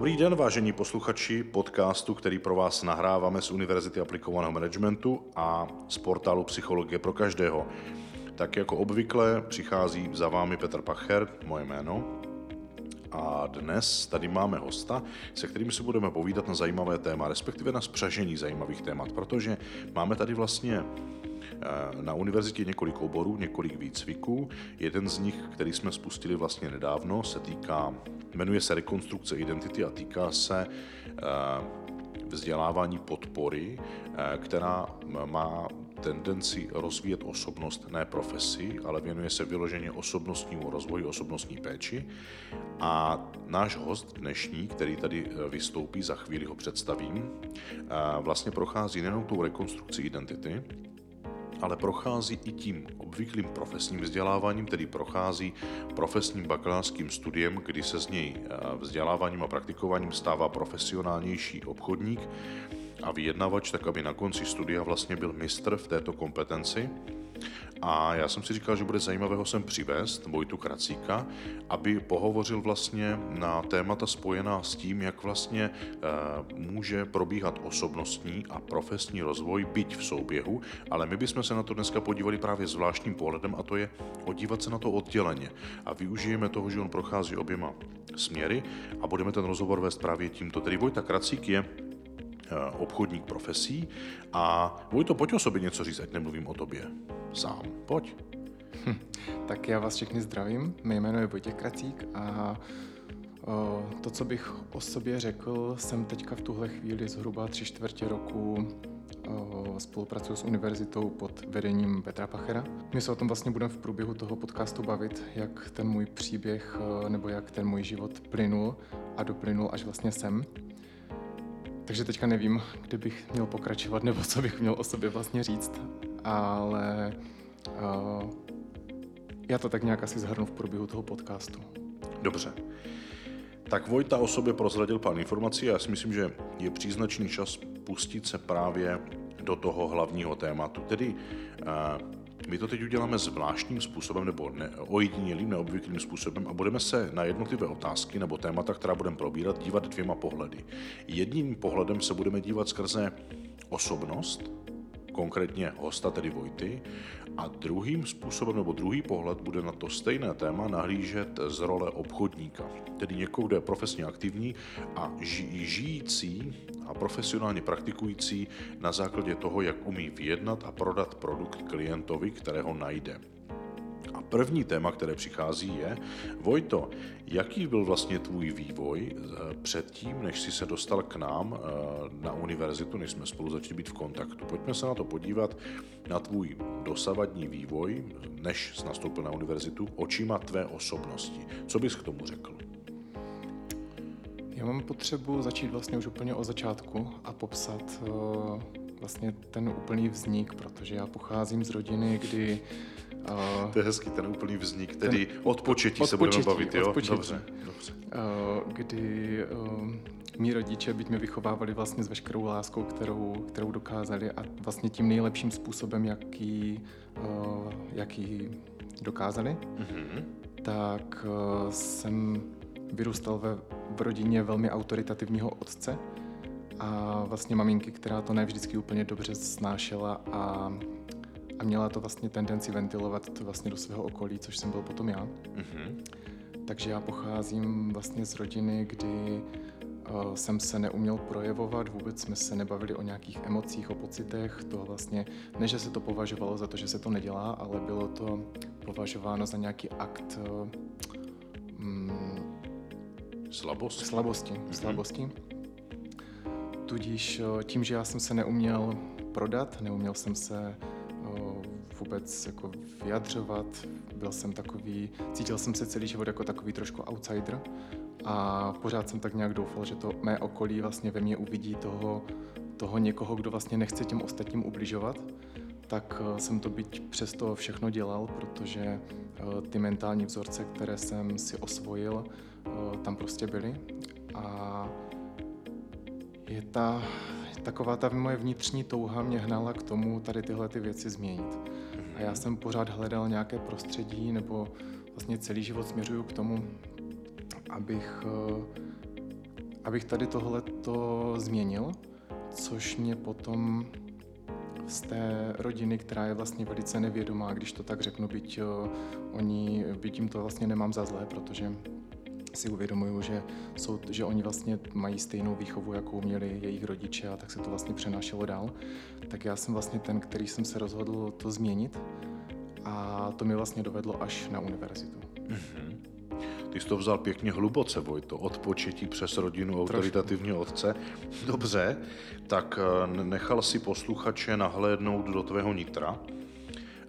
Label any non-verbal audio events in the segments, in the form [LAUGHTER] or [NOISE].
Dobrý den, vážení posluchači podcastu, který pro vás nahráváme z Univerzity aplikovaného managementu a z portálu Psychologie pro každého. Tak jako obvykle přichází za vámi Petr Pacher, moje jméno. A dnes tady máme hosta, se kterým se budeme povídat na zajímavé téma, respektive na spřažení zajímavých témat, protože máme tady vlastně na univerzitě několik oborů, několik výcviků. Jeden z nich, který jsme spustili vlastně nedávno, se týká, jmenuje se rekonstrukce identity a týká se eh, vzdělávání podpory, eh, která má tendenci rozvíjet osobnost, ne profesi, ale věnuje se vyloženě osobnostnímu rozvoji, osobnostní péči. A náš host dnešní, který tady vystoupí, za chvíli ho představím, vlastně prochází nejenom tou rekonstrukcí identity, ale prochází i tím obvyklým profesním vzděláváním, tedy prochází profesním bakalářským studiem, kdy se z něj eh, vzděláváním a praktikováním stává profesionálnější obchodník a vyjednavač, tak aby na konci studia vlastně byl mistr v této kompetenci a já jsem si říkal, že bude zajímavé ho sem přivést, Vojtu Kracíka, aby pohovořil vlastně na témata spojená s tím, jak vlastně e, může probíhat osobnostní a profesní rozvoj, byť v souběhu, ale my bychom se na to dneska podívali právě zvláštním pohledem a to je podívat se na to odděleně. A využijeme toho, že on prochází oběma směry a budeme ten rozhovor vést právě tímto. Tedy Vojta Kracík je obchodník profesí. A Vojto, pojď o sobě něco říct, ať nemluvím o tobě sám. Pojď. Hm, tak já vás všechny zdravím. Mé jméno je Vojtěch Kracík a o, to, co bych o sobě řekl, jsem teďka v tuhle chvíli zhruba tři čtvrtě roku spolupracuji s univerzitou pod vedením Petra Pachera. My se o tom vlastně budeme v průběhu toho podcastu bavit, jak ten můj příběh nebo jak ten můj život plynul a doplynul až vlastně sem. Takže teďka nevím, kde bych měl pokračovat, nebo co bych měl o sobě vlastně říct, ale uh, já to tak nějak asi zhrnu v průběhu toho podcastu. Dobře. Tak Vojta o sobě prozradil pár informací a já si myslím, že je příznačný čas pustit se právě do toho hlavního tématu, tedy uh, my to teď uděláme zvláštním způsobem nebo ne, ojedinělým, neobvyklým způsobem a budeme se na jednotlivé otázky nebo témata, která budeme probírat, dívat dvěma pohledy. Jedním pohledem se budeme dívat skrze osobnost, konkrétně hosta, tedy Vojty, a druhým způsobem nebo druhý pohled bude na to stejné téma nahlížet z role obchodníka, tedy někoho, kdo je profesně aktivní a žijící a profesionálně praktikující na základě toho, jak umí vyjednat a prodat produkt klientovi, kterého najde. První téma, které přichází, je, Vojto, jaký byl vlastně tvůj vývoj eh, předtím, než jsi se dostal k nám eh, na univerzitu, než jsme spolu začali být v kontaktu? Pojďme se na to podívat, na tvůj dosavadní vývoj, než jsi nastoupil na univerzitu, očima tvé osobnosti. Co bys k tomu řekl? Já mám potřebu začít vlastně už úplně od začátku a popsat uh, vlastně ten úplný vznik, protože já pocházím z rodiny, kdy Uh, to je hezký ten úplný vznik, tedy ten, od početí se budeme bavit, jo? Početí, dobře, dobře. Uh, kdy uh, mý rodiče, byť mě vychovávali vlastně s veškerou láskou, kterou, kterou dokázali a vlastně tím nejlepším způsobem, jaký, uh, jaký dokázali, uh-huh. tak uh, jsem vyrůstal ve, v rodině velmi autoritativního otce a vlastně maminky, která to ne vždycky úplně dobře snášela a a měla to vlastně tendenci ventilovat to vlastně do svého okolí, což jsem byl potom já. Mm-hmm. Takže já pocházím vlastně z rodiny, kdy uh, jsem se neuměl projevovat, vůbec jsme se nebavili o nějakých emocích, o pocitech, to vlastně, ne, že se to považovalo za to, že se to nedělá, ale bylo to považováno za nějaký akt uh, mm, slabosti. Slabosti, mm-hmm. slabosti. Tudíž uh, tím, že já jsem se neuměl prodat, neuměl jsem se vůbec jako vyjadřovat. Byl jsem takový, cítil jsem se celý život jako takový trošku outsider a pořád jsem tak nějak doufal, že to mé okolí vlastně ve mně uvidí toho, toho někoho, kdo vlastně nechce těm ostatním ubližovat tak eh, jsem to byť přesto všechno dělal, protože eh, ty mentální vzorce, které jsem si osvojil, eh, tam prostě byly. A je ta, taková ta moje vnitřní touha mě hnala k tomu tady tyhle ty věci změnit. A já jsem pořád hledal nějaké prostředí, nebo vlastně celý život směřuju k tomu, abych, eh, abych tady tohle to změnil, což mě potom z té rodiny, která je vlastně velice nevědomá, když to tak řeknu, byť uh, oni, byť jim to vlastně nemám za zlé, protože si uvědomuju, že, jsou, že oni vlastně mají stejnou výchovu, jakou měli jejich rodiče a tak se to vlastně přenášelo dál. Tak já jsem vlastně ten, který jsem se rozhodl to změnit a to mi vlastně dovedlo až na univerzitu. Mm-hmm. Ty jsi to vzal pěkně hluboce, Vojto, od početí přes rodinu autoritativního otce. Dobře, tak eh, nechal si posluchače nahlédnout do tvého nitra.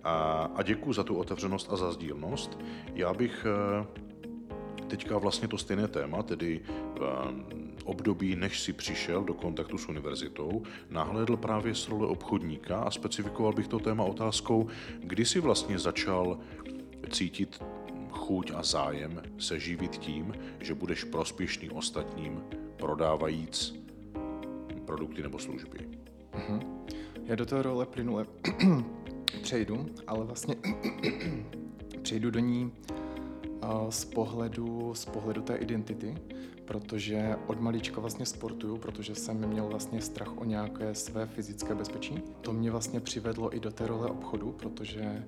A, a děkuji za tu otevřenost a za sdílnost. Já bych eh, teďka vlastně to stejné téma, tedy eh, období, než si přišel do kontaktu s univerzitou, nahlédl právě z role obchodníka a specifikoval bych to téma otázkou, kdy si vlastně začal cítit chuť a zájem se živit tím, že budeš prospěšný ostatním, prodávajíc produkty nebo služby. Uh-huh. Já do té role plynule [CLEARS THROAT] přejdu, ale vlastně [CLEARS THROAT] přejdu do ní z pohledu, z pohledu té identity, protože od malička vlastně sportuju, protože jsem měl vlastně strach o nějaké své fyzické bezpečí. To mě vlastně přivedlo i do té role obchodu, protože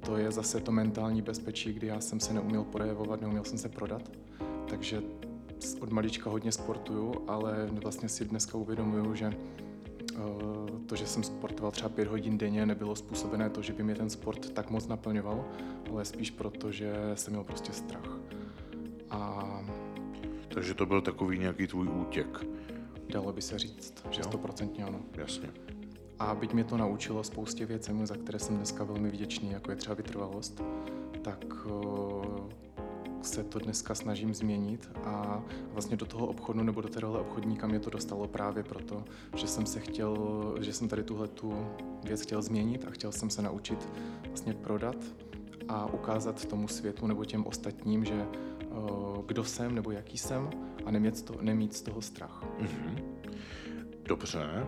to je zase to mentální bezpečí, kdy já jsem se neuměl projevovat, neuměl jsem se prodat. Takže od malička hodně sportuju, ale vlastně si dneska uvědomuju, že to, že jsem sportoval třeba pět hodin denně, nebylo způsobené to, že by mě ten sport tak moc naplňoval, ale spíš proto, že jsem měl prostě strach. A... Takže to byl takový nějaký tvůj útěk. Dalo by se říct, že stoprocentně ano. Jasně. A byť mě to naučilo spoustě věcí, za které jsem dneska velmi vděčný, jako je třeba vytrvalost, tak se to dneska snažím změnit a vlastně do toho obchodu nebo do té role obchodníka mě to dostalo právě proto, že jsem se chtěl, že jsem tady tuhle tu věc chtěl změnit a chtěl jsem se naučit vlastně prodat a ukázat tomu světu nebo těm ostatním, že kdo jsem nebo jaký jsem a nemít, to, nemít z toho strach. Mm-hmm. Dobře.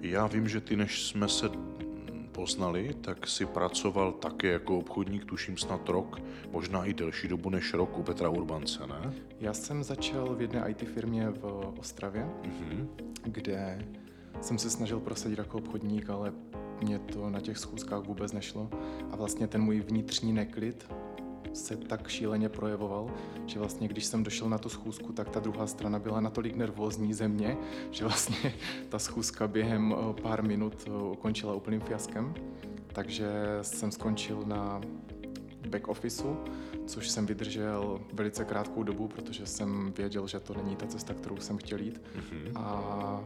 Já vím, že ty, než jsme se poznali, tak si pracoval také jako obchodník, tuším snad rok, možná i delší dobu než rok u Petra Urbance, ne? Já jsem začal v jedné IT firmě v Ostravě, mm-hmm. kde jsem se snažil prosadit jako obchodník, ale mě to na těch schůzkách vůbec nešlo. A vlastně ten můj vnitřní neklid se tak šíleně projevoval, že vlastně když jsem došel na tu schůzku, tak ta druhá strana byla natolik nervózní ze mě, že vlastně [LAUGHS] ta schůzka během eh, pár minut eh, ukončila úplným fiaskem. Takže jsem skončil na back officeu, což jsem vydržel velice krátkou dobu, protože jsem věděl, že to není ta cesta, kterou jsem chtěl jít. Mm-hmm. A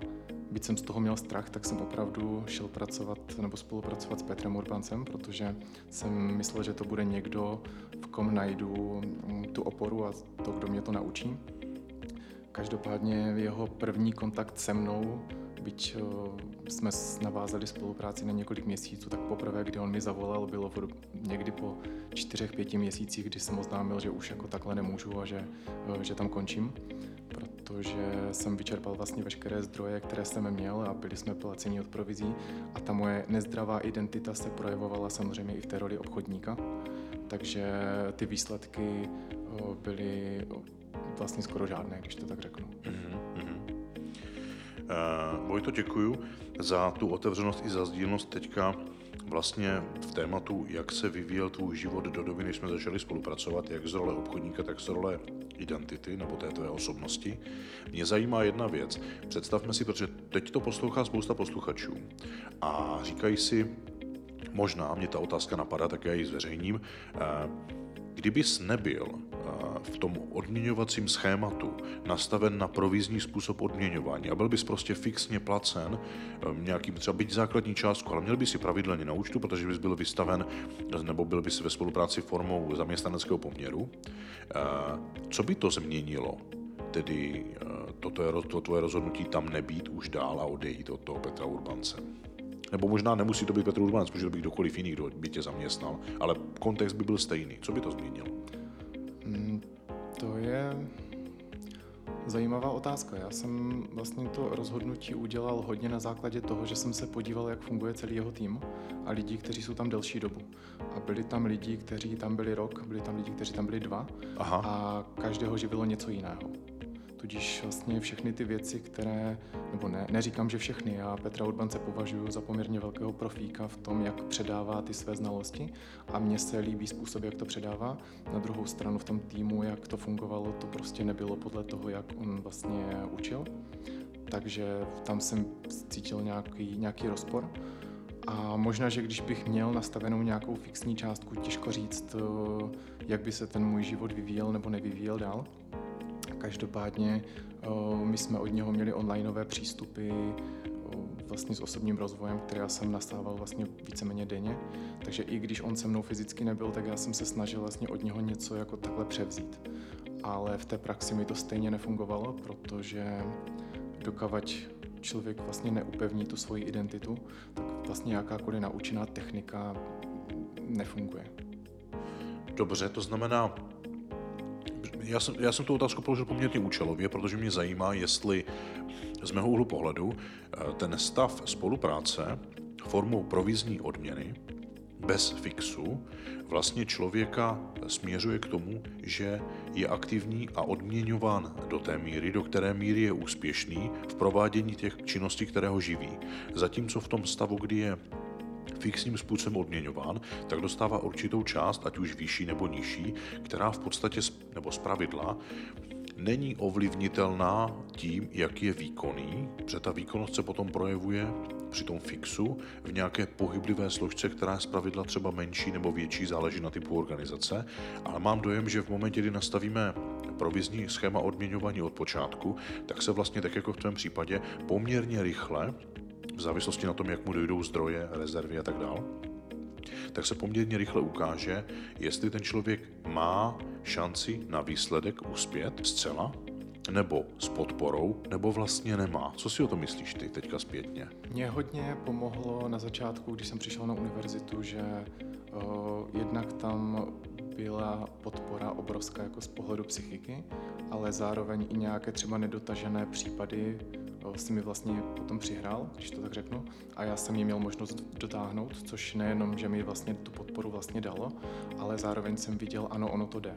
byť jsem z toho měl strach, tak jsem opravdu šel pracovat nebo spolupracovat s Petrem Urbancem, protože jsem myslel, že to bude někdo, v kom najdu mm, tu oporu a to, kdo mě to naučí. Každopádně jeho první kontakt se mnou, byť eh, jsme navázali spolupráci na několik měsíců, tak poprvé, kdy on mi zavolal, bylo někdy po čtyřech, pěti měsících, kdy jsem oznámil, že už jako takhle nemůžu a že, eh, že tam končím protože jsem vyčerpal vlastně veškeré zdroje, které jsem měl a byli jsme placeni od provizí a ta moje nezdravá identita se projevovala samozřejmě i v té roli obchodníka, takže ty výsledky byly vlastně skoro žádné, když to tak řeknu. Mm-hmm. Uh, Vojto, děkuju za tu otevřenost i za sdílnost teďka vlastně v tématu, jak se vyvíjel tvůj život do doby, než jsme začali spolupracovat, jak z role obchodníka, tak z role identity nebo té tvé osobnosti. Mě zajímá jedna věc. Představme si, protože teď to poslouchá spousta posluchačů a říkají si, možná mě ta otázka napadá, tak já ji zveřejním, eh, kdybys nebyl v tom odměňovacím schématu nastaven na provizní způsob odměňování a byl bys prostě fixně placen um, nějakým třeba byť základní částku, ale měl bys si pravidelně na účtu, protože bys byl vystaven nebo byl bys ve spolupráci formou zaměstnaneckého poměru. Co by to změnilo? Tedy uh, toto je to tvoje rozhodnutí tam nebýt už dál a odejít od toho Petra Urbance. Nebo možná nemusí to být Petr Urbanec, může to být kdokoliv jiný, kdo by tě zaměstnal, ale kontext by byl stejný. Co by to změnilo? Mm, to je zajímavá otázka. Já jsem vlastně to rozhodnutí udělal hodně na základě toho, že jsem se podíval, jak funguje celý jeho tým a lidí, kteří jsou tam delší dobu. A byli tam lidi, kteří tam byli rok, byli tam lidi, kteří tam byli dva Aha. a každého živilo něco jiného. Tudíž vlastně všechny ty věci, které, nebo ne, neříkám, že všechny, já Petra Urbance považuji za poměrně velkého profíka v tom, jak předává ty své znalosti a mně se líbí způsob, jak to předává. Na druhou stranu v tom týmu, jak to fungovalo, to prostě nebylo podle toho, jak on vlastně učil. Takže tam jsem cítil nějaký, nějaký rozpor. A možná, že když bych měl nastavenou nějakou fixní částku, těžko říct, eh, jak by se ten můj život vyvíjel nebo nevyvíjel dál. Každopádně my jsme od něho měli onlineové přístupy vlastně s osobním rozvojem, které já jsem nastával vlastně víceméně denně. Takže i když on se mnou fyzicky nebyl, tak já jsem se snažil vlastně od něho něco jako takhle převzít. Ale v té praxi mi to stejně nefungovalo, protože dokavať člověk vlastně neupevní tu svoji identitu, tak vlastně jakákoliv naučená technika nefunguje. Dobře, to znamená, já jsem, já jsem tu otázku položil poměrně účelově, protože mě zajímá, jestli z mého úhlu pohledu eh, ten stav spolupráce formou provizní odměny bez fixu vlastně člověka směřuje k tomu, že je aktivní a odměňován do té míry, do které míry je úspěšný v provádění těch činností, které ho živí. Zatímco v tom stavu, kdy je fixním způsobem odměňován, tak dostává určitou část, ať už vyšší nebo nižší, která v podstatě nebo z pravidla není ovlivnitelná tím, jak je výkonný, protože ta výkonnost se potom projevuje při tom fixu v nějaké pohyblivé složce, která je zpravidla třeba menší nebo větší, záleží na typu organizace, ale mám dojem, že v momentě, kdy nastavíme provizní schéma odměňování od počátku, tak se vlastně tak jako v tvém případě poměrně rychle, v závislosti na tom, jak mu dojdou zdroje, rezervy a tak dále, tak se poměrně rychle ukáže, jestli ten člověk má šanci na výsledek uspět zcela, nebo s podporou, nebo vlastně nemá. Co si o to myslíš ty teďka zpětně? Mně hodně pomohlo na začátku, když jsem přišel na univerzitu, že uh, jednak tam byla podpora obrovská jako z pohledu psychiky, ale zároveň i nějaké třeba nedotažené případy si mi vlastně potom přihrál, když to tak řeknu, a já jsem ji měl možnost dotáhnout, což nejenom, že mi vlastně tu podporu vlastně dalo, ale zároveň jsem viděl, ano, ono to jde.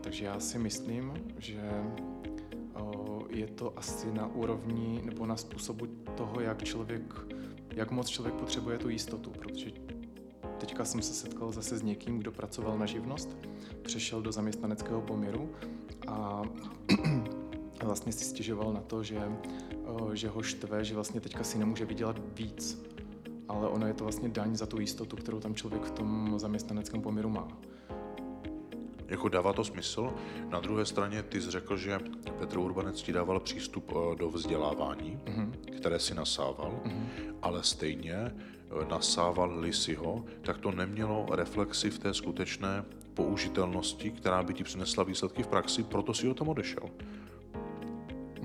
Takže já si myslím, že je to asi na úrovni nebo na způsobu toho, jak člověk, jak moc člověk potřebuje tu jistotu, protože teďka jsem se setkal zase s někým, kdo pracoval na živnost, přešel do zaměstnaneckého poměru a [CLEARS THROAT] vlastně si stěžoval na to, že, že ho štve, že vlastně teďka si nemůže vydělat víc. Ale ono je to vlastně daň za tu jistotu, kterou tam člověk v tom zaměstnaneckém poměru má. Jako dává to smysl. Na druhé straně ty jsi řekl, že Petr Urbanec ti dával přístup do vzdělávání, mm-hmm. které si nasával, mm-hmm. ale stejně nasával si ho, tak to nemělo reflexi v té skutečné použitelnosti, která by ti přinesla výsledky v praxi, proto si o tom odešel.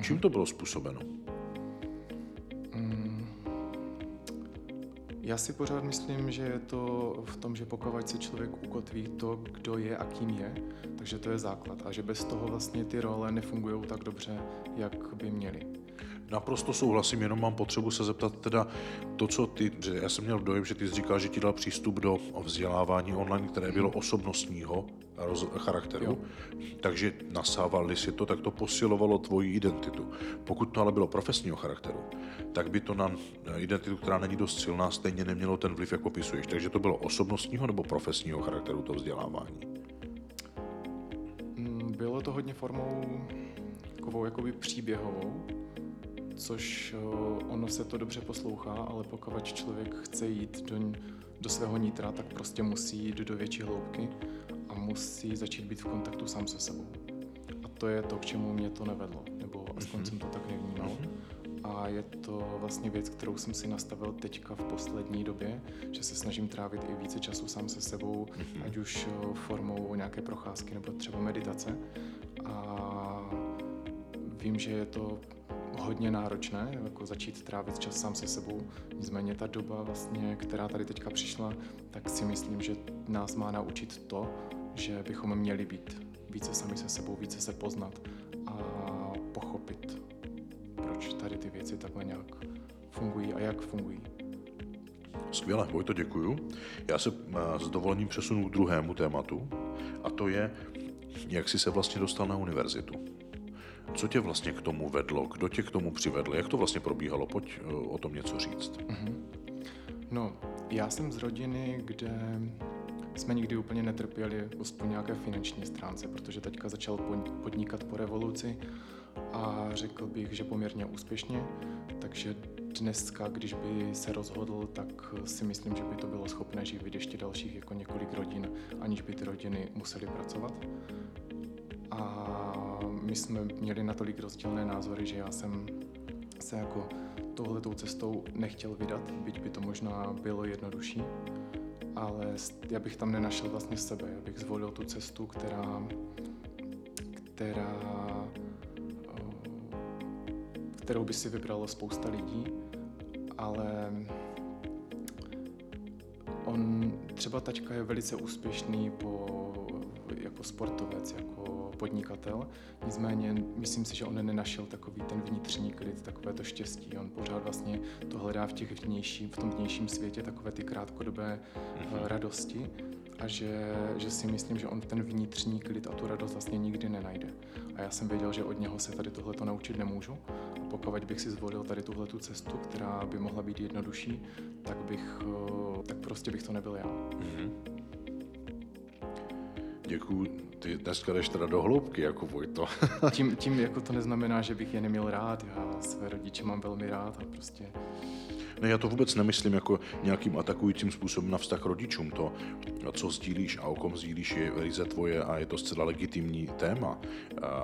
Čím to bylo způsobeno? Mm, já si pořád myslím, že je to v tom, že pokud si člověk ukotví to, kdo je a kým je, takže to je základ. A že bez toho vlastně ty role nefungují tak dobře, jak by měly. Naprosto souhlasím, jenom mám potřebu se zeptat teda to, co ty, že já jsem měl dojem, že ty jsi říkal, že ti dal přístup do vzdělávání online, které bylo osobnostního charakteru, jo. takže nasávali si to, tak to posilovalo tvoji identitu. Pokud to ale bylo profesního charakteru, tak by to na identitu, která není dost silná, stejně nemělo ten vliv, jak popisuješ. Takže to bylo osobnostního nebo profesního charakteru to vzdělávání? Mm, bylo to hodně formou takovou jakoby příběhovou, což ono se to dobře poslouchá, ale pokud člověk chce jít do, do svého nitra, tak prostě musí jít do větší hloubky a musí začít být v kontaktu sám se sebou. A to je to, k čemu mě to nevedlo, nebo aspoň mm-hmm. jsem to tak nevnímal. Mm-hmm. A je to vlastně věc, kterou jsem si nastavil teďka v poslední době, že se snažím trávit i více času sám se sebou, mm-hmm. ať už formou nějaké procházky nebo třeba meditace. A vím, že je to hodně náročné, jako začít trávit čas sám se sebou. Nicméně ta doba, vlastně, která tady teďka přišla, tak si myslím, že nás má naučit to, že bychom měli být více sami se sebou, více se poznat a pochopit, proč tady ty věci takhle nějak fungují a jak fungují. Skvěle, Vojto, děkuju. Já se eh, s dovolením přesunu k druhému tématu a to je, jak jsi se vlastně dostal na univerzitu. Co tě vlastně k tomu vedlo? Kdo tě k tomu přivedl? Jak to vlastně probíhalo? Pojď eh, o tom něco říct. Mm-hmm. No, já jsem z rodiny, kde jsme nikdy úplně netrpěli aspoň nějaké finanční stránce, protože teďka začal podnikat po revoluci a řekl bych, že poměrně úspěšně, takže dneska, když by se rozhodl, tak si myslím, že by to bylo schopné živit ještě dalších jako několik rodin, aniž by ty rodiny musely pracovat. A my jsme měli natolik rozdílné názory, že já jsem se jako tohletou cestou nechtěl vydat, byť by to možná bylo jednodušší, ale já bych tam nenašel vlastně sebe, já bych zvolil tu cestu, která, která kterou by si vybralo spousta lidí, ale on, třeba Tačka je velice úspěšný po, jako sportovec, jako podnikatel, nicméně myslím si, že on nenašel takový ten vnitřní klid, takové to štěstí. On pořád vlastně to hledá v, těch vnější, v tom vnějším světě takové ty krátkodobé mm-hmm. radosti a že, že si myslím, že on ten vnitřní klid a tu radost vlastně nikdy nenajde. A já jsem věděl, že od něho se tady tohleto naučit nemůžu. A pokud bych si zvolil tady tuhle tu cestu, která by mohla být jednodušší, tak bych, eh, tak prostě bych to nebyl já. Mm-hmm. Děkuji. Ty dneska jdeš teda do hloubky, jako Vojto. tím, tím jako to neznamená, že bych je neměl rád. Já své rodiče mám velmi rád a prostě ne, já to vůbec nemyslím jako nějakým atakujícím způsobem na vztah rodičům. To, co sdílíš a o kom sdílíš, je velice tvoje a je to zcela legitimní téma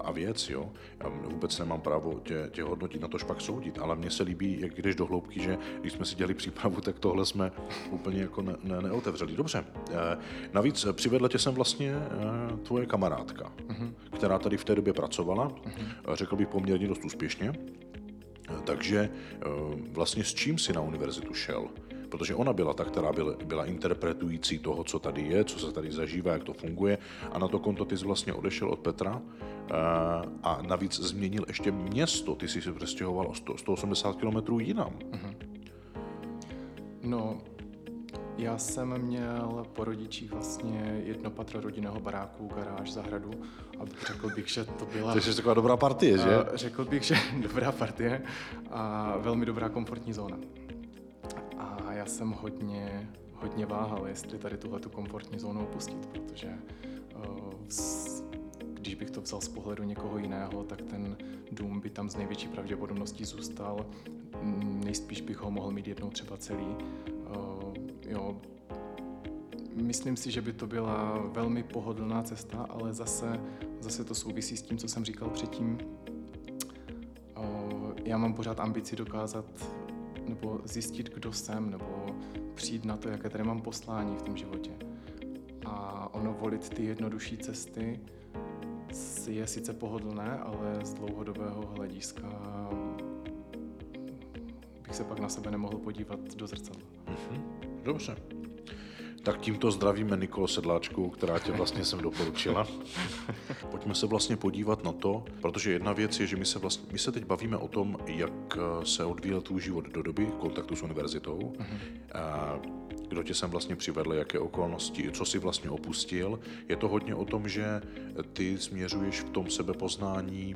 a věc. Jo? Já vůbec nemám právo tě, tě hodnotit, na to pak soudit, ale mně se líbí, jak jdeš do hloubky, že když jsme si dělali přípravu, tak tohle jsme úplně jako ne, ne, neotevřeli. Dobře. E, navíc přivedla tě sem vlastně e, tvoje kamarádka, mm-hmm. která tady v té době pracovala, mm-hmm. řekl bych poměrně dost úspěšně. Takže eh, vlastně s čím si na univerzitu šel? Protože ona byla ta, která byla, byla interpretující toho, co tady je, co se tady zažívá, jak to funguje. A na to konto ty jsi vlastně odešel od Petra eh, a navíc změnil ještě město. Ty jsi se přestěhoval 180 km jinam. Mhm. No, já jsem měl po rodičích vlastně jedno patro rodinného baráku, garáž, zahradu a řekl bych, že to byla... To je taková dobrá partie, že? Řekl bych, že [LAUGHS] dobrá partie a velmi dobrá komfortní zóna. A já jsem hodně, hodně váhal, jestli tady tuhle tu komfortní zónu opustit, protože když bych to vzal z pohledu někoho jiného, tak ten dům by tam z největší pravděpodobností zůstal. Nejspíš bych ho mohl mít jednou třeba celý jo, myslím si, že by to byla velmi pohodlná cesta, ale zase, zase to souvisí s tím, co jsem říkal předtím. Já mám pořád ambici dokázat nebo zjistit, kdo jsem, nebo přijít na to, jaké tady mám poslání v tom životě. A ono volit ty jednodušší cesty je sice pohodlné, ale z dlouhodobého hlediska bych se pak na sebe nemohl podívat do zrcadla. Mm-hmm. Dobře. Tak tímto zdravíme Nikolo Sedláčku, která tě vlastně jsem doporučila. [LAUGHS] Pojďme se vlastně podívat na to, protože jedna věc je, že my se, vlastně, my se teď bavíme o tom, jak se odvíjel tvůj život do doby kontaktu s univerzitou. Uh-huh. A kdo tě sem vlastně přivedl, jaké okolnosti, co si vlastně opustil. Je to hodně o tom, že ty směřuješ v tom sebepoznání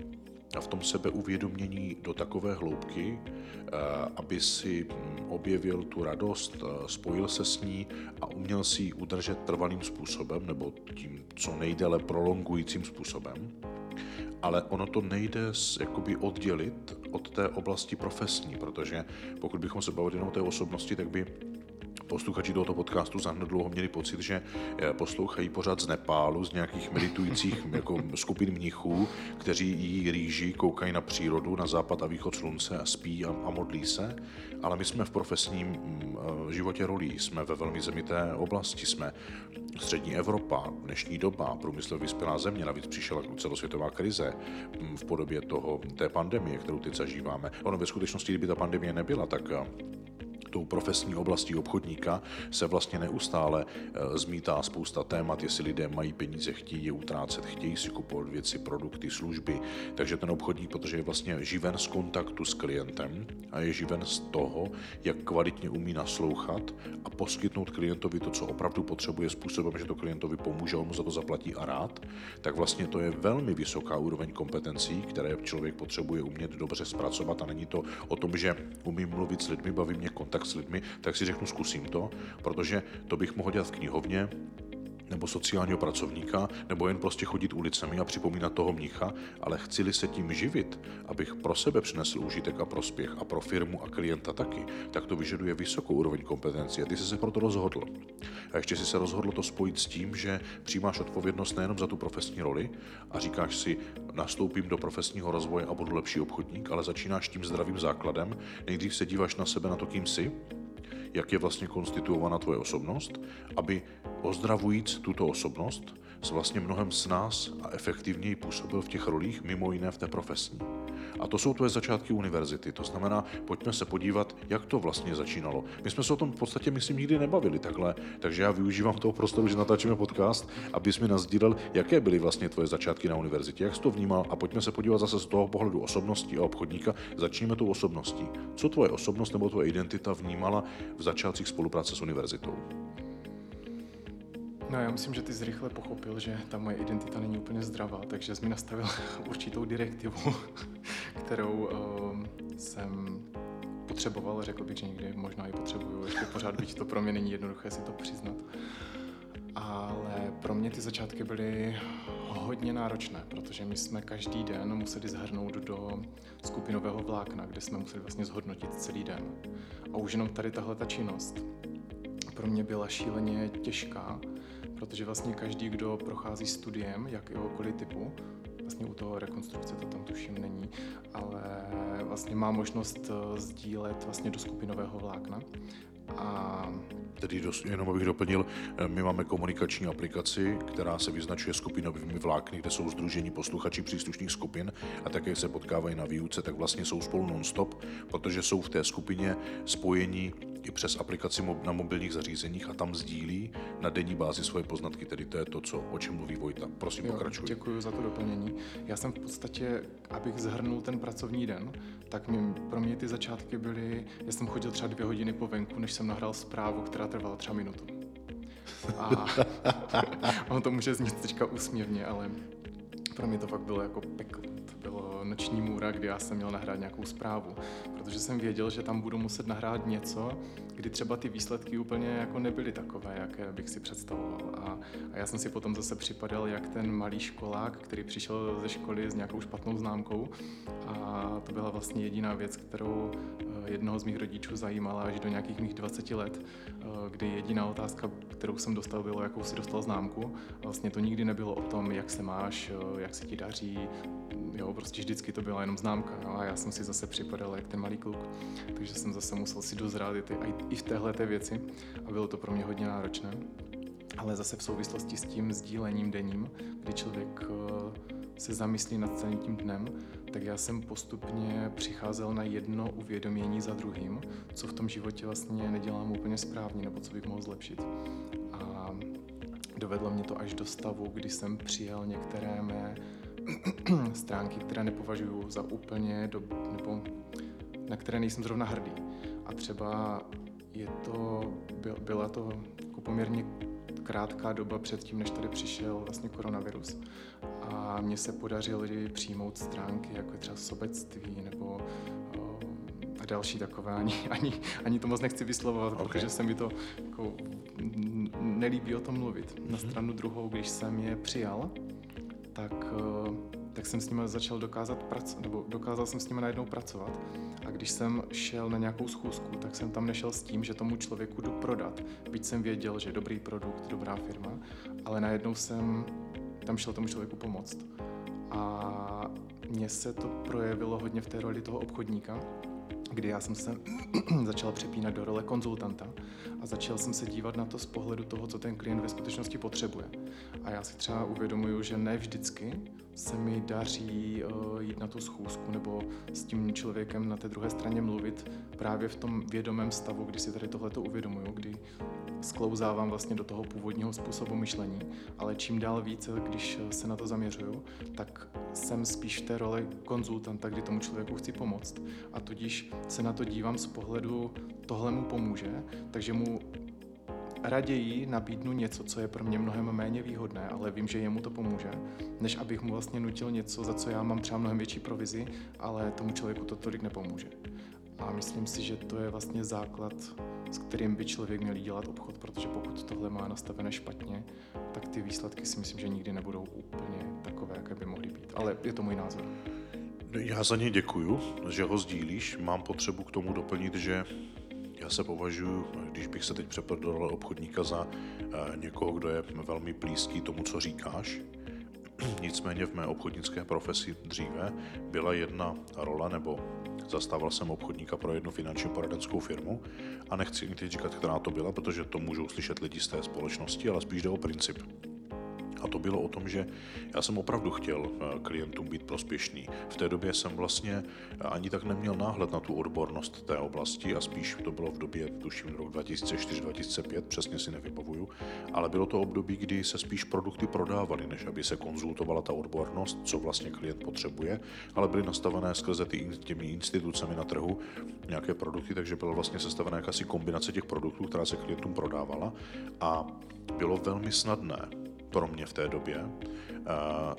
v tom sebeuvědomění do takové hloubky, eh, aby si hm, objevil tu radost, eh, spojil se s ní a uměl si ji udržet trvalým způsobem nebo tím co nejdéle prolongujícím způsobem. Ale ono to nejde jakoby oddělit od té oblasti profesní, protože pokud bychom se bavili jenom o té osobnosti, tak by posluchači tohoto podcastu za dlouho měli pocit, že eh, poslouchají pořád z Nepálu, z nějakých meditujících [LAUGHS] jako skupin mnichů, kteří jí rýží, koukají na přírodu, na západ a východ slunce a spí a, a modlí se. Ale my jsme v profesním mm, eh, životě rolí, jsme ve velmi zemité oblasti, jsme střední Evropa, dnešní doba, průmysl vyspělá země, navíc přišla celosvětová krize mm, v podobě toho, té pandemie, kterou teď zažíváme. Ono ve skutečnosti, kdyby ta pandemie nebyla, tak eh, tou profesní oblastí obchodníka se vlastně neustále e, zmítá spousta témat, jestli lidé mají peníze, chtějí je utrácet, chtějí si kupovat věci, produkty, služby. Takže ten obchodník, protože je vlastně živen z kontaktu s klientem a je živen z toho, jak kvalitně umí naslouchat a poskytnout klientovi to, co opravdu potřebuje způsobem, že to klientovi pomůže, on mu za to zaplatí a rád, tak vlastně to je velmi vysoká úroveň kompetencí, které člověk potřebuje umět dobře zpracovat a není to o tom, že umím mluvit s lidmi, baví mě kontakt s lidmi, tak si řeknu, zkusím to, protože to bych mohl dělat v knihovně, nebo sociálního pracovníka, nebo jen prostě chodit ulicemi a připomínat toho mnicha, ale chci-li se tím živit, abych pro sebe přinesl užitek a prospěch a pro firmu a klienta taky, tak to vyžaduje vysokou úroveň kompetencí a ty jsi se proto rozhodl. A ještě si se rozhodl to spojit s tím, že přijímáš odpovědnost nejenom za tu profesní roli a říkáš si, nastoupím do profesního rozvoje a budu lepší obchodník, ale začínáš tím zdravým základem. Nejdřív se díváš na sebe, na to, kým jsi, jak je vlastně konstituována tvoje osobnost, aby ozdravujíc tuto osobnost, s vlastně mnohem z nás a efektivněji působil v těch rolích, mimo jiné v té profesní. A to jsou tvoje začátky univerzity. To znamená, pojďme se podívat, jak to vlastně začínalo. My jsme se o tom v podstatě, myslím, nikdy nebavili takhle, takže já využívám toho prostoru, že natáčíme podcast, abys mi nazdílel, jaké byly vlastně tvoje začátky na univerzitě, jak jsi to vnímal a pojďme se podívat zase z toho pohledu osobnosti a obchodníka. Začneme tou osobností. Co tvoje osobnost nebo tvoje identita vnímala v začátcích spolupráce s univerzitou? No já myslím, že ty jsi rychle pochopil, že ta moje identita není úplně zdravá, takže jsi mi nastavil [LAUGHS] určitou direktivu, [LAUGHS] kterou uh, jsem potřeboval, řekl bych, že někdy možná i potřebuju, ještě pořád, byť to pro mě není jednoduché si to přiznat. Ale pro mě ty začátky byly hodně náročné, protože my jsme každý den museli zhrnout do skupinového vlákna, kde jsme museli vlastně zhodnotit celý den. A už jenom tady tahle ta činnost pro mě byla šíleně těžká, protože vlastně každý, kdo prochází studiem jakéhokoliv typu, vlastně u toho rekonstrukce to tam tuším není, ale vlastně má možnost eh, sdílet vlastně do skupinového vlákna. A Tedy dost, jenom abych doplnil, eh, my máme komunikační aplikaci, která se vyznačuje skupinovými vlákny, kde jsou združení posluchači příslušných skupin a také se potkávají na výuce, tak vlastně jsou spolu non-stop, protože jsou v té skupině spojení i přes aplikaci na mobilních zařízeních a tam sdílí na denní bázi svoje poznatky, tedy to je to, co, o čem mluví Vojta. Prosím, jo, pokračuj. Děkuji za to doplnění. Já jsem v podstatě, abych zhrnul ten pracovní den, tak mě, pro mě ty začátky byly, já jsem chodil třeba dvě hodiny po venku, než jsem nahrál zprávu, která trvala třeba minutu. A [LAUGHS] ono to může znít teďka úsměvně, ale pro mě to fakt bylo jako peklo. Noční můra, kdy já jsem měl nahrát nějakou zprávu, protože jsem věděl, že tam budu muset nahrát něco, kdy třeba ty výsledky úplně jako nebyly takové, jaké bych si představoval. A, a já jsem si potom zase připadal jak ten malý školák, který přišel ze školy s nějakou špatnou známkou a to byla vlastně jediná věc, kterou eh, jednoho z mých rodičů zajímala až do nějakých mých 20 let, eh, kdy jediná otázka, kterou jsem dostal, bylo, jakou si dostal známku. Vlastně to nikdy nebylo o tom, jak se máš, eh, jak se ti daří, jo, prostě vždycky to byla jenom známka. No, a já jsem si zase připadal jak ten malý kluk, takže jsem zase musel si dozrát i, ty, i v téhle té věci a bylo to pro mě hodně náročné. Ale zase v souvislosti s tím sdílením denním, kdy člověk se zamyslí nad celým tím dnem, tak já jsem postupně přicházel na jedno uvědomění za druhým, co v tom životě vlastně nedělám úplně správně, nebo co bych mohl zlepšit. A dovedlo mě to až do stavu, kdy jsem přijal některé mé [CLEARS THROAT] stránky, které nepovažuji za úplně, do, nebo na které nejsem zrovna hrdý. A třeba je to, byla to jako poměrně krátká doba před tím, než tady přišel vlastně koronavirus. A mně se podařilo přijmout stránky, jako je třeba sobectví nebo a další takové. Ani, [LAUGHS] ani, ani to moc nechci vyslovovat, okay. protože se mi to jako, nelíbí o tom mluvit. Mm-hmm. Na mhm. stranu druhou, když jsem je přijal, tak, tak jsem s nimi začal dokázat pracovat, nebo dokázal jsem s nimi najednou pracovat. A když jsem šel na nějakou schůzku, tak jsem tam nešel s tím, že tomu člověku jdu prodat. Byť jsem věděl, že dobrý produkt, dobrá firma, ale najednou jsem tam šel tomu člověku pomoct. A mně se to projevilo hodně v té roli toho obchodníka, kdy já jsem se [CLEARS THROAT] začal přepínat do role konzultanta a začal jsem se dívat na to z pohledu toho, co ten klient ve skutečnosti potřebuje. A já si třeba uvědomuju, že ne vždycky se mi daří uh, jít na tu schůzku nebo s tím člověkem na té druhé straně mluvit právě v tom vědomém stavu, kdy si tady tohleto uvědomuju, kdy sklouzávám vlastně do toho původního způsobu myšlení, ale čím dál více, když se na to zaměřuju, tak jsem spíš v té roli konzultanta, kdy tomu člověku chci pomoct a tudíž se na to dívám z pohledu tohle mu pomůže, takže mu raději nabídnu něco, co je pro mě mnohem méně výhodné, ale vím, že jemu to pomůže, než abych mu vlastně nutil něco, za co já mám třeba mnohem větší provizi, ale tomu člověku to tolik nepomůže. A myslím si, že to je vlastně základ, s kterým by člověk měl dělat obchod, protože pokud tohle má nastavené špatně, tak ty výsledky si myslím, že nikdy nebudou úplně takové, jaké by mohly být. Ale je to můj názor. Já za ně děkuju, že ho sdílíš. Mám potřebu k tomu doplnit, že já se považuji, když bych se teď přepadl do role obchodníka za eh, někoho, kdo je velmi blízký tomu, co říkáš. Nicméně v mé obchodnické profesi dříve byla jedna rola, nebo zastával jsem obchodníka pro jednu finančně poradenskou firmu a nechci ani teď říkat, která to byla, protože to můžou slyšet lidi z té společnosti, ale spíš jde o princip. A to bylo o tom, že já jsem opravdu chtěl eh, klientům být prospěšný. V té době jsem vlastně ani tak neměl náhled na tu odbornost té oblasti a spíš to bylo v době, tuším, rok 2004-2005, přesně si nevybavuju, ale bylo to období, kdy se spíš produkty prodávaly, než aby se konzultovala ta odbornost, co vlastně klient potřebuje, ale byly nastavené skrze ty, těmi institucemi na trhu nějaké produkty, takže byla vlastně sestavená jakási kombinace těch produktů, která se klientům prodávala a bylo velmi snadné pro mě v té době, eh,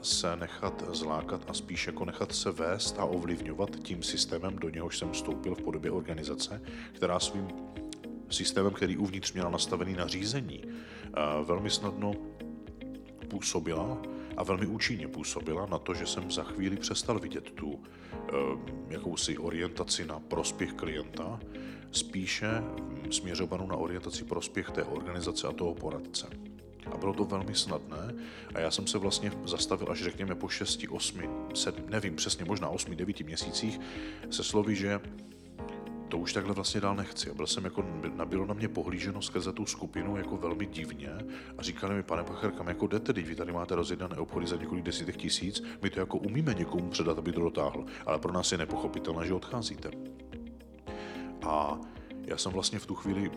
se nechat zlákat a spíš jako nechat se vést a ovlivňovat tím systémem, do něhož jsem vstoupil v podobě organizace, která svým systémem, který uvnitř měla nastavený na řízení, eh, velmi snadno působila a velmi účinně působila na to, že jsem za chvíli přestal vidět tu eh, jakousi orientaci na prospěch klienta, spíše hm, směřovanou na orientaci prospěch té organizace a toho poradce a bylo to velmi snadné a já jsem se vlastně zastavil až řekněme po 6, 8, 7, nevím přesně, možná 8, 9 měsících se slovy, že to už takhle vlastně dál nechci. A byl jsem jako, bylo na mě pohlíženo skrze tu skupinu jako velmi divně a říkali mi, pane Pacher, kam jako jdete, teď vy tady máte rozjednané obchody za několik desítek tisíc, my to jako umíme někomu předat, aby to dotáhl, ale pro nás je nepochopitelné, že odcházíte. A já jsem vlastně v tu chvíli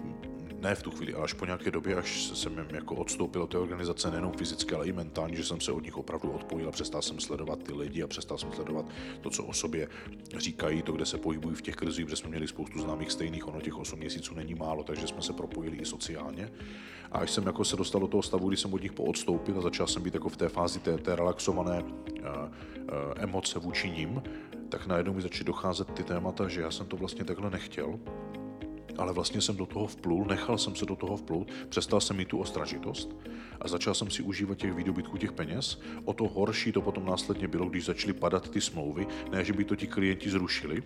ne v tu chvíli, ale až po nějaké době, až jsem jako odstoupil od té organizace nejenom fyzicky, ale i mentálně, že jsem se od nich opravdu odpojil a přestal jsem sledovat ty lidi a přestal jsem sledovat to, co o sobě říkají, to, kde se pohybují v těch krizích, protože jsme měli spoustu známých stejných, ono těch 8 měsíců není málo, takže jsme se propojili i sociálně. A až jsem jako se dostal do toho stavu, kdy jsem od nich poodstoupil a začal jsem být jako v té fázi té, té relaxované uh, uh, emoce vůči ním, tak najednou mi začaly docházet ty témata, že já jsem to vlastně takhle nechtěl ale vlastně jsem do toho vplul, nechal jsem se do toho vplout, přestal jsem mít tu ostražitost a začal jsem si užívat těch výdobytků těch peněz. O to horší to potom následně bylo, když začaly padat ty smlouvy, ne, že by to ti klienti zrušili,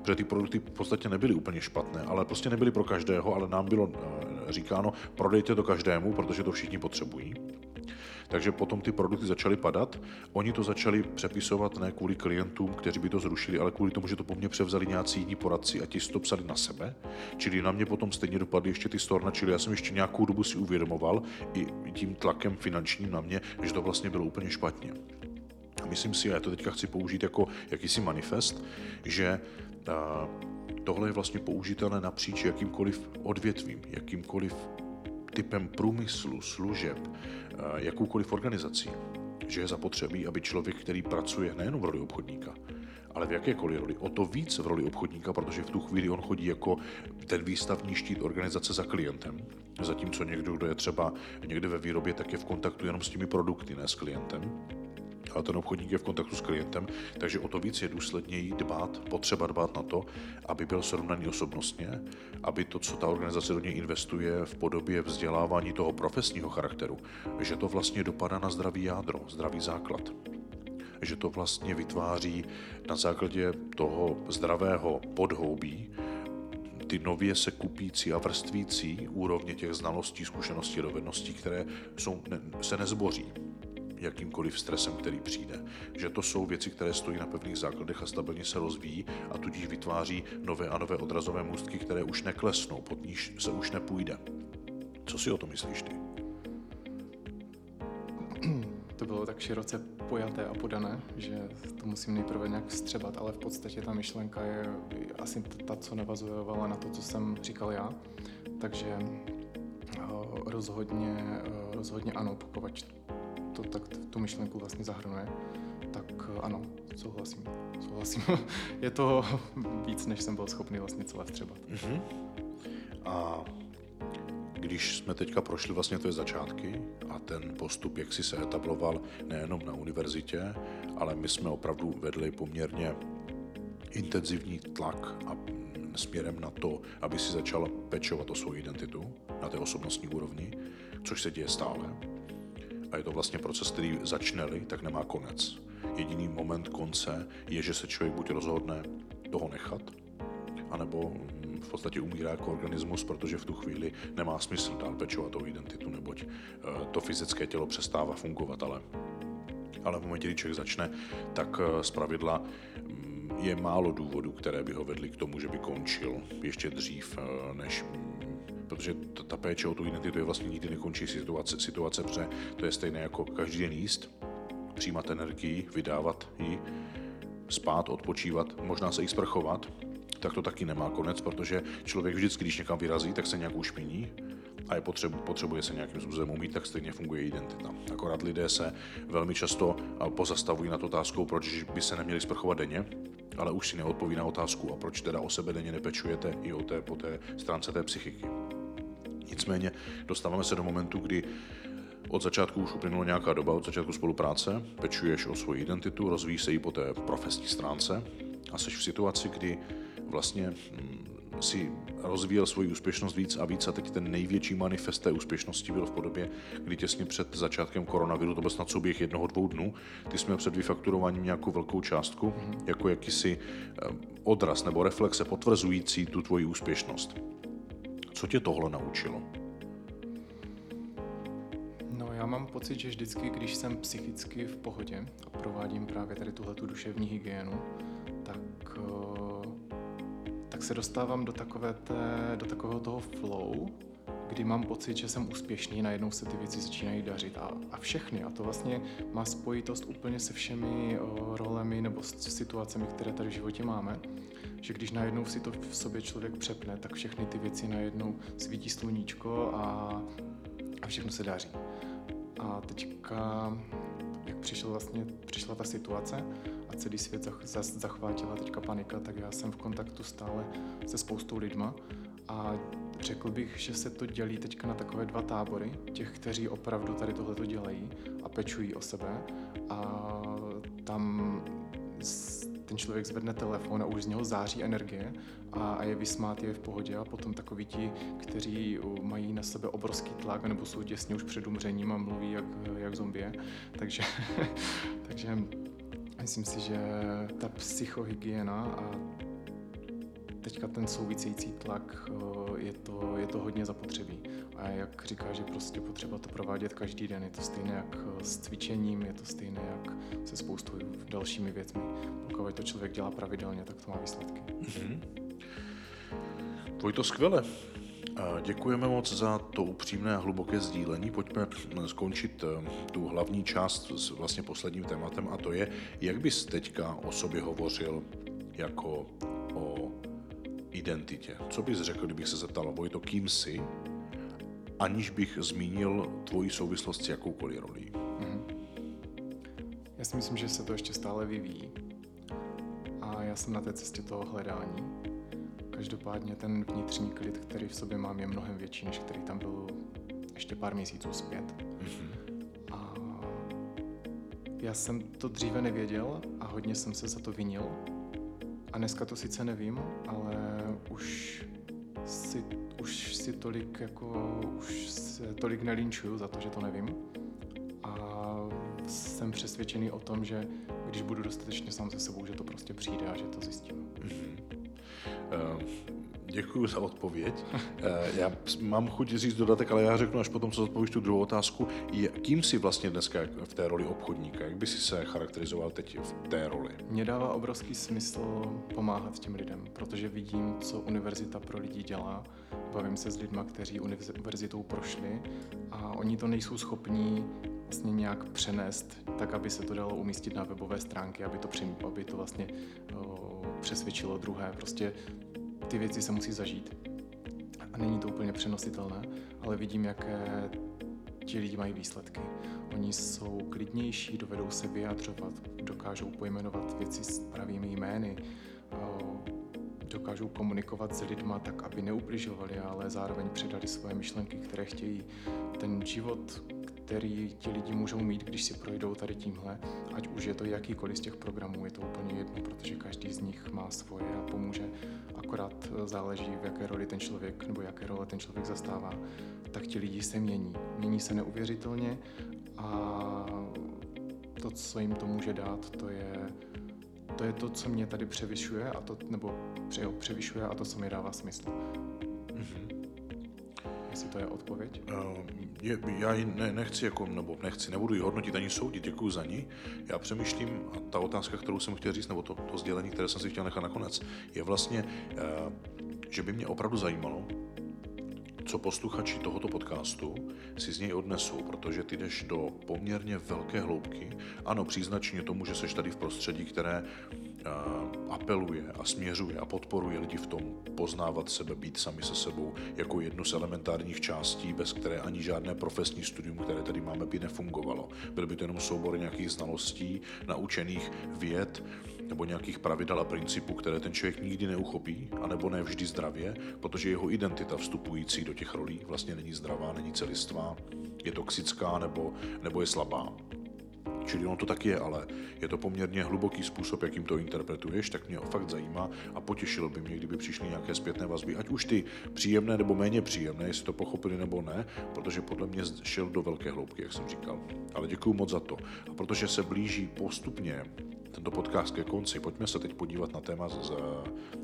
protože ty produkty v podstatě nebyly úplně špatné, ale prostě nebyly pro každého, ale nám bylo eh, říkáno, prodejte to každému, protože to všichni potřebují. Takže potom ty produkty začaly padat. Oni to začali přepisovat ne kvůli klientům, kteří by to zrušili, ale kvůli tomu, že to po mně převzali nějací jiní poradci a ti to psali na sebe. Čili na mě potom stejně dopadly ještě ty storna, čili já jsem ještě nějakou dobu si uvědomoval i tím tlakem finančním na mě, že to vlastně bylo úplně špatně. Myslím si, a já to teďka chci použít jako jakýsi manifest, že tohle je vlastně použitelné napříč jakýmkoliv odvětvím, jakýmkoliv typem průmyslu, služeb, eh, jakoukoliv organizací, že je zapotřebí, aby člověk, který pracuje nejen v roli obchodníka, ale v jakékoliv roli, o to víc v roli obchodníka, protože v tu chvíli on chodí jako ten výstavní štít organizace za klientem, zatímco někdo, kdo je třeba někde ve výrobě, tak je v kontaktu jenom s těmi produkty, ne s klientem ale ten obchodník je v kontaktu s klientem, takže o to víc je důsledněji dbát, potřeba dbát na to, aby byl srovnaný osobnostně, aby to, co ta organizace do něj investuje v podobě vzdělávání toho profesního charakteru, že to vlastně dopadá na zdravý jádro, zdravý základ. Že to vlastně vytváří na základě toho zdravého podhoubí ty nově se kupící a vrstvící úrovně těch znalostí, zkušeností, dovedností, které jsou, ne, se nezboří jakýmkoliv stresem, který přijde. Že to jsou věci, které stojí na pevných základech a stabilně se rozvíjí a tudíž vytváří nové a nové odrazové můstky, které už neklesnou, pod níž se už nepůjde. Co si o to myslíš ty? To bylo tak široce pojaté a podané, že to musím nejprve nějak střebat, ale v podstatě ta myšlenka je asi ta, co navazovala na to, co jsem říkal já. Takže eh, rozhodně, eh, rozhodně ano, pokud to tak tu myšlenku vlastně zahrnuje, tak eh, ano, souhlasím. souhlasím. [LAUGHS] je to víc, než jsem byl schopný vlastně celé vstřebat. Uh-huh. A když jsme teďka prošli vlastně tvé začátky a ten postup, jak si se etabloval nejenom na univerzitě, ale my jsme opravdu vedli poměrně intenzivní tlak a směrem na to, aby si začal pečovat o svou identitu na té osobnostní úrovni, což se děje stále. A je to vlastně proces, který začne tak nemá konec. Jediný moment konce je, že se člověk buď rozhodne toho nechat, anebo v podstatě umírá jako organismus, protože v tu chvíli nemá smysl dál pečovat o identitu, neboť eh, to fyzické tělo přestává fungovat, ale, ale v momentě, kdy člověk začne, tak eh, z pravidla mm, je málo důvodů, které by ho vedly k tomu, že by končil ještě dřív, eh, než mm, protože ta péče o tu identitu je vlastně nikdy nekončí situace, situace, protože to je stejné jako každý den jíst, přijímat energii, vydávat ji, spát, odpočívat, možná se i sprchovat, tak to taky nemá konec, protože člověk vždycky, když někam vyrazí, tak se nějak ušpiní a je potřebu, potřebuje se nějakým způsobem umít, tak stejně funguje identita. Akorát lidé se velmi často pozastavují nad otázkou, proč by se neměli sprchovat denně, ale už si neodpoví na otázku, a proč teda o sebe denně nepečujete i o té, po té stránce té psychiky. Nicméně dostáváme se do momentu, kdy od začátku už uplynula nějaká doba, od začátku spolupráce, pečuješ o svoji identitu, rozvíjí se i po té profesní stránce a jsi v situaci, kdy vlastně mm, si rozvíjel svoji úspěšnost víc a víc a teď ten největší manifest té úspěšnosti byl v podobě, kdy těsně před začátkem koronaviru, to byl snad souběh jednoho, dvou dnů, ty jsme před vyfakturováním nějakou velkou částku, jako jakýsi eh, odraz nebo reflexe potvrzující tu tvoji úspěšnost. Co tě tohle naučilo? No, já mám pocit, že vždycky, když jsem psychicky v pohodě a provádím právě tady tuhle tu duševní hygienu, tak uh tak se dostávám do, takové té, do takového toho flow, kdy mám pocit, že jsem úspěšný, najednou se ty věci začínají dařit a, a všechny. A to vlastně má spojitost úplně se všemi o, rolemi nebo s situacemi, které tady v životě máme. Že když najednou si to v sobě člověk přepne, tak všechny ty věci najednou svítí sluníčko a, a všechno se daří. A teďka, jak přišel vlastně, přišla ta situace, a celý svět zachvátila teďka panika, tak já jsem v kontaktu stále se spoustou lidma a řekl bych, že se to dělí teďka na takové dva tábory, těch, kteří opravdu tady tohle to dělají a pečují o sebe a tam ten člověk zvedne telefon a už z něho září energie a, a je vysmát, je v pohodě a potom takoví ti, kteří mají na sebe obrovský tlak nebo jsou těsně už před umřením a mluví jak, jak zombie. Takže, [LAUGHS] takže Myslím si, že ta psychohygiena a teďka ten související tlak eh, je to, je to hodně zapotřebí. A jak říká, že prostě potřeba to provádět každý den. Je to stejné jak eh, s cvičením, je to stejné jak se spoustou dalšími věcmi. Pokud to člověk dělá pravidelně, tak to má výsledky. Mm-hmm. to skvěle. Děkujeme moc za to upřímné a hluboké sdílení. Pojďme skončit eh, tu hlavní část s vlastně posledním tématem a to je, jak bys teďka o sobě hovořil jako identitě. Co bys řekl, kdybych se zeptal, Vojto, kým jsi, aniž bych zmínil tvoji souvislost s jakoukoliv rolí? Mm-hmm. Já si myslím, že se to ještě stále vyvíjí. A já jsem na té cestě toho hledání Každopádně ten vnitřní klid, který v sobě mám, je mnohem větší, než který tam byl ještě pár měsíců zpět. Mm-hmm. A já jsem to dříve nevěděl a hodně jsem se za to vinil. A dneska to sice nevím, ale už si, už si tolik jako, už se tolik nelinčuju za to, že to nevím. A jsem přesvědčený o tom, že když budu dostatečně sám se sebou, že to prostě přijde a že to zjistím. Mm-hmm. Děkuji za odpověď. Eh, já mám chuť říct dodatek, ale já řeknu až potom, co odpovíš tu druhou otázku. Kým jsi vlastně dneska v té roli obchodníka? Jak by si se charakterizoval teď v té roli? Mně dává obrovský smysl pomáhat těm lidem, protože vidím, co univerzita pro lidi dělá. Bavím se s lidmi, kteří univerzitou prošli a oni to nejsou schopní vlastně nějak přenést, tak aby se to dalo umístit na webové stránky, aby to, přim, aby to vlastně o, přesvědčilo druhé. Prostě ty věci se musí zažít. A není to úplně přenositelné, ale vidím, jaké ti lidi mají výsledky. Oni jsou klidnější, dovedou se vyjadřovat, dokážou pojmenovat věci s pravými jmény, dokážou komunikovat s lidma tak, aby neubližovali, ale zároveň předali svoje myšlenky, které chtějí. Ten život, který ti lidi můžou mít, když si projdou tady tímhle, ať už je to jakýkoliv z těch programů, je to úplně jedno, protože každý z nich má svoje a pomůže, akorát záleží, v jaké roli ten člověk nebo jaké role ten člověk zastává, tak ti lidi se mění. Mění se neuvěřitelně a to, co jim to může dát, to je to, je to co mě tady převyšuje, a to, nebo převyšuje a to, co mi dává smysl. Jestli to je odpověď? Uh, je, já ji ne, nechci, jako, nebo nechci, nebudu ji hodnotit ani soudit, děkuji za ní. Já přemýšlím, a ta otázka, kterou jsem chtěl říct, nebo to, to sdělení, které jsem si chtěl nechat nakonec, je vlastně, uh, že by mě opravdu zajímalo, co posluchači tohoto podcastu si z něj odnesou, protože ty jdeš do poměrně velké hloubky. Ano, příznačně tomu, že seš tady v prostředí, které apeluje a směřuje a podporuje lidi v tom poznávat sebe, být sami se sebou jako jednu z elementárních částí, bez které ani žádné profesní studium, které tady máme, by nefungovalo. Byl by to jenom soubor nějakých znalostí, naučených věd, nebo nějakých pravidel a principů, které ten člověk nikdy neuchopí, anebo ne vždy zdravě, protože jeho identita vstupující do těch rolí vlastně není zdravá, není celistvá, je toxická nebo, nebo je slabá. Čili ono to tak je, ale je to poměrně hluboký způsob, jakým to interpretuješ, tak mě fakt zajímá a potěšilo by mě, kdyby přišly nějaké zpětné vazby, ať už ty příjemné nebo méně příjemné, jestli to pochopili nebo ne, protože podle mě šel do velké hloubky, jak jsem říkal. Ale děkuji moc za to. A protože se blíží postupně tento podcast ke konci, pojďme se teď podívat na téma z,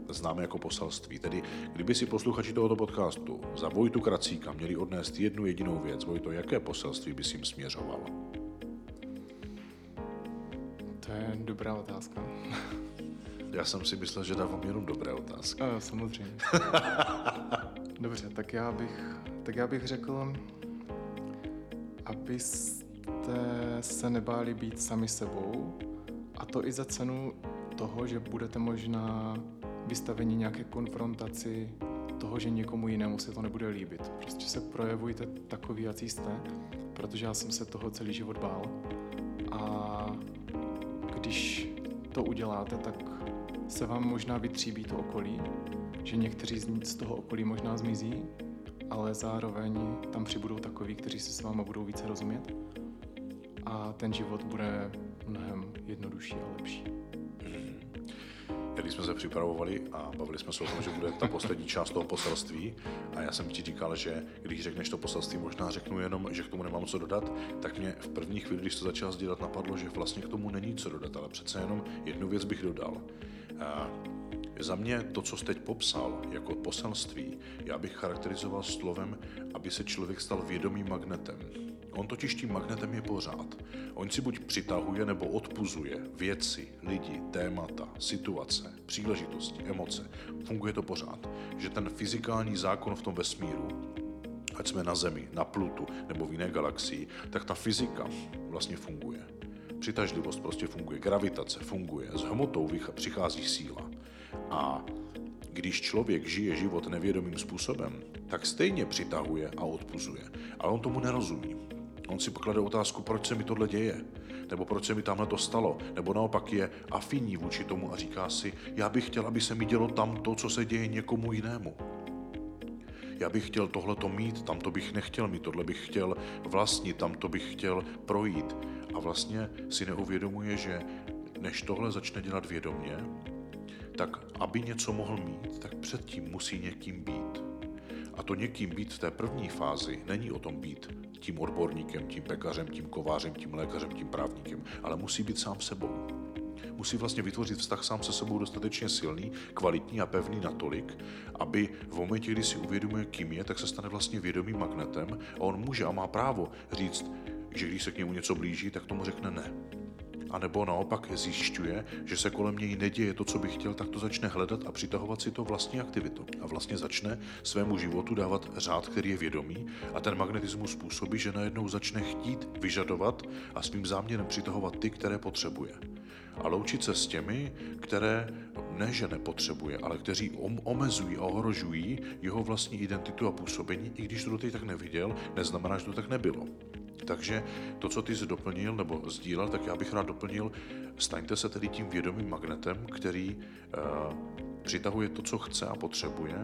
známé jako poselství. Tedy, kdyby si posluchači tohoto podcastu za Vojtu Kracíka měli odnést jednu jedinou věc, Vojto, jaké poselství by si jim směřoval? To je dobrá otázka. [LAUGHS] Já jsem si myslel, že dávám jenom dobré otázky. A, samozřejmě. [LAUGHS] Dobře, tak já bych, tak já bych řekl, abyste se nebáli být sami sebou, a to i za cenu toho, že budete možná vystaveni nějaké konfrontaci toho, že někomu jinému se to nebude líbit. Prostě se projevujte takový, jaký jste, protože já jsem se toho celý život bál. To uděláte, tak se vám možná vytříbí to okolí, že někteří z toho okolí možná zmizí, ale zároveň tam přibudou takoví, kteří si s váma budou více rozumět a ten život bude mnohem jednodušší a lepší. Když jsme se připravovali a bavili jsme se o tom, že bude ta poslední část toho poselství a já jsem ti říkal, že když řekneš to poselství, možná řeknu jenom, že k tomu nemám co dodat, tak mě v první chvíli, když to začal sdílet, napadlo, že vlastně k tomu není co dodat, ale přece jenom jednu věc bych dodal. A za mě to, co jsi teď popsal jako poselství, já bych charakterizoval slovem, aby se člověk stal vědomým magnetem. On totiž tím magnetem je pořád. On si buď přitahuje nebo odpuzuje věci, lidi, témata, situace, příležitosti, emoce. Funguje to pořád. Že ten fyzikální zákon v tom vesmíru, ať jsme na Zemi, na Plutu nebo v jiné galaxii, tak ta fyzika vlastně funguje. Přitažlivost prostě funguje, gravitace funguje, s hmotou přichází síla. A když člověk žije život nevědomým způsobem, tak stejně přitahuje a odpuzuje. Ale on tomu nerozumí. On si poklade otázku, proč se mi tohle děje, nebo proč se mi tamhle to stalo, nebo naopak je afinní vůči tomu a říká si, já bych chtěl, aby se mi dělo tam to, co se děje někomu jinému. Já bych chtěl tohle mít, tam to bych nechtěl mít, tohle bych chtěl vlastnit, tam to bych chtěl projít. A vlastně si neuvědomuje, že než tohle začne dělat vědomně, tak aby něco mohl mít, tak předtím musí někým být. A to někým být v té první fázi není o tom být tím odborníkem, tím pekařem, tím kovářem, tím lékařem, tím právníkem, ale musí být sám sebou. musí vlastně vytvořit vztah sám se sebou dostatečně silný, kvalitní a pevný natolik, aby v momentě, kdy si uvědomuje, kým je, tak se stane vlastně vědomým magnetem a on může a má právo říct, že když se k němu něco blíží, tak tomu řekne ne. A nebo naopak zjišťuje, že se kolem něj neděje to, co by chtěl, tak to začne hledat a přitahovat si to vlastní aktivitu. A vlastně začne svému životu dávat řád, který je vědomý a ten magnetismus způsobí, že najednou začne chtít vyžadovat a svým záměrem přitahovat ty, které potřebuje. A loučit se s těmi, které ne, že nepotřebuje, ale kteří omezují a ohrožují jeho vlastní identitu a působení, i když to doteď tak neviděl, neznamená, že to tak nebylo. Takže to, co ty jsi doplnil nebo sdílel, tak já bych rád doplnil, staňte se tedy tím vědomým magnetem, který uh, přitahuje to, co chce a potřebuje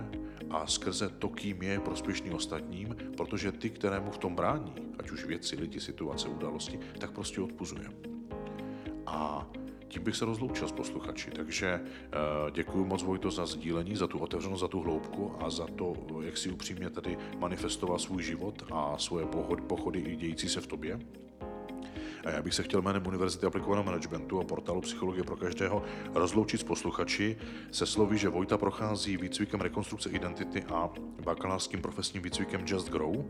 a skrze to, kým je, prospěšný ostatním, protože ty, kterému v tom brání, ať už věci, lidi, situace, události, tak prostě odpuzuje. A tím bych se rozloučil s posluchači. Takže uh, děkuji moc Vojto za sdílení, za tu otevřenost, za tu hloubku a za to, jak si upřímně tady manifestoval svůj život a svoje pochody i dějící se v tobě. A já bych se chtěl jménem Univerzity aplikovaného managementu a portálu Psychologie pro každého rozloučit s posluchači se slovy, že Vojta prochází výcvikem rekonstrukce identity a bakalářským profesním výcvikem Just Grow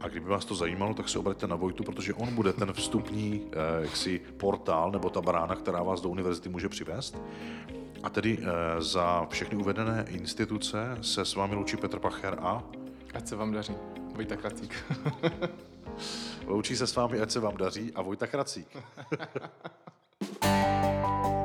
a kdyby vás to zajímalo, tak se obraťte na Vojtu, protože on bude ten vstupní eh, jaksi, portál nebo ta brána, která vás do univerzity může přivést. A tedy eh, za všechny uvedené instituce se s vámi loučí Petr Pacher a... Ať se vám daří. Vojta Kracík. [LAUGHS] Loučí se s vámi, ať se vám daří a Vojta Kracík. [LAUGHS]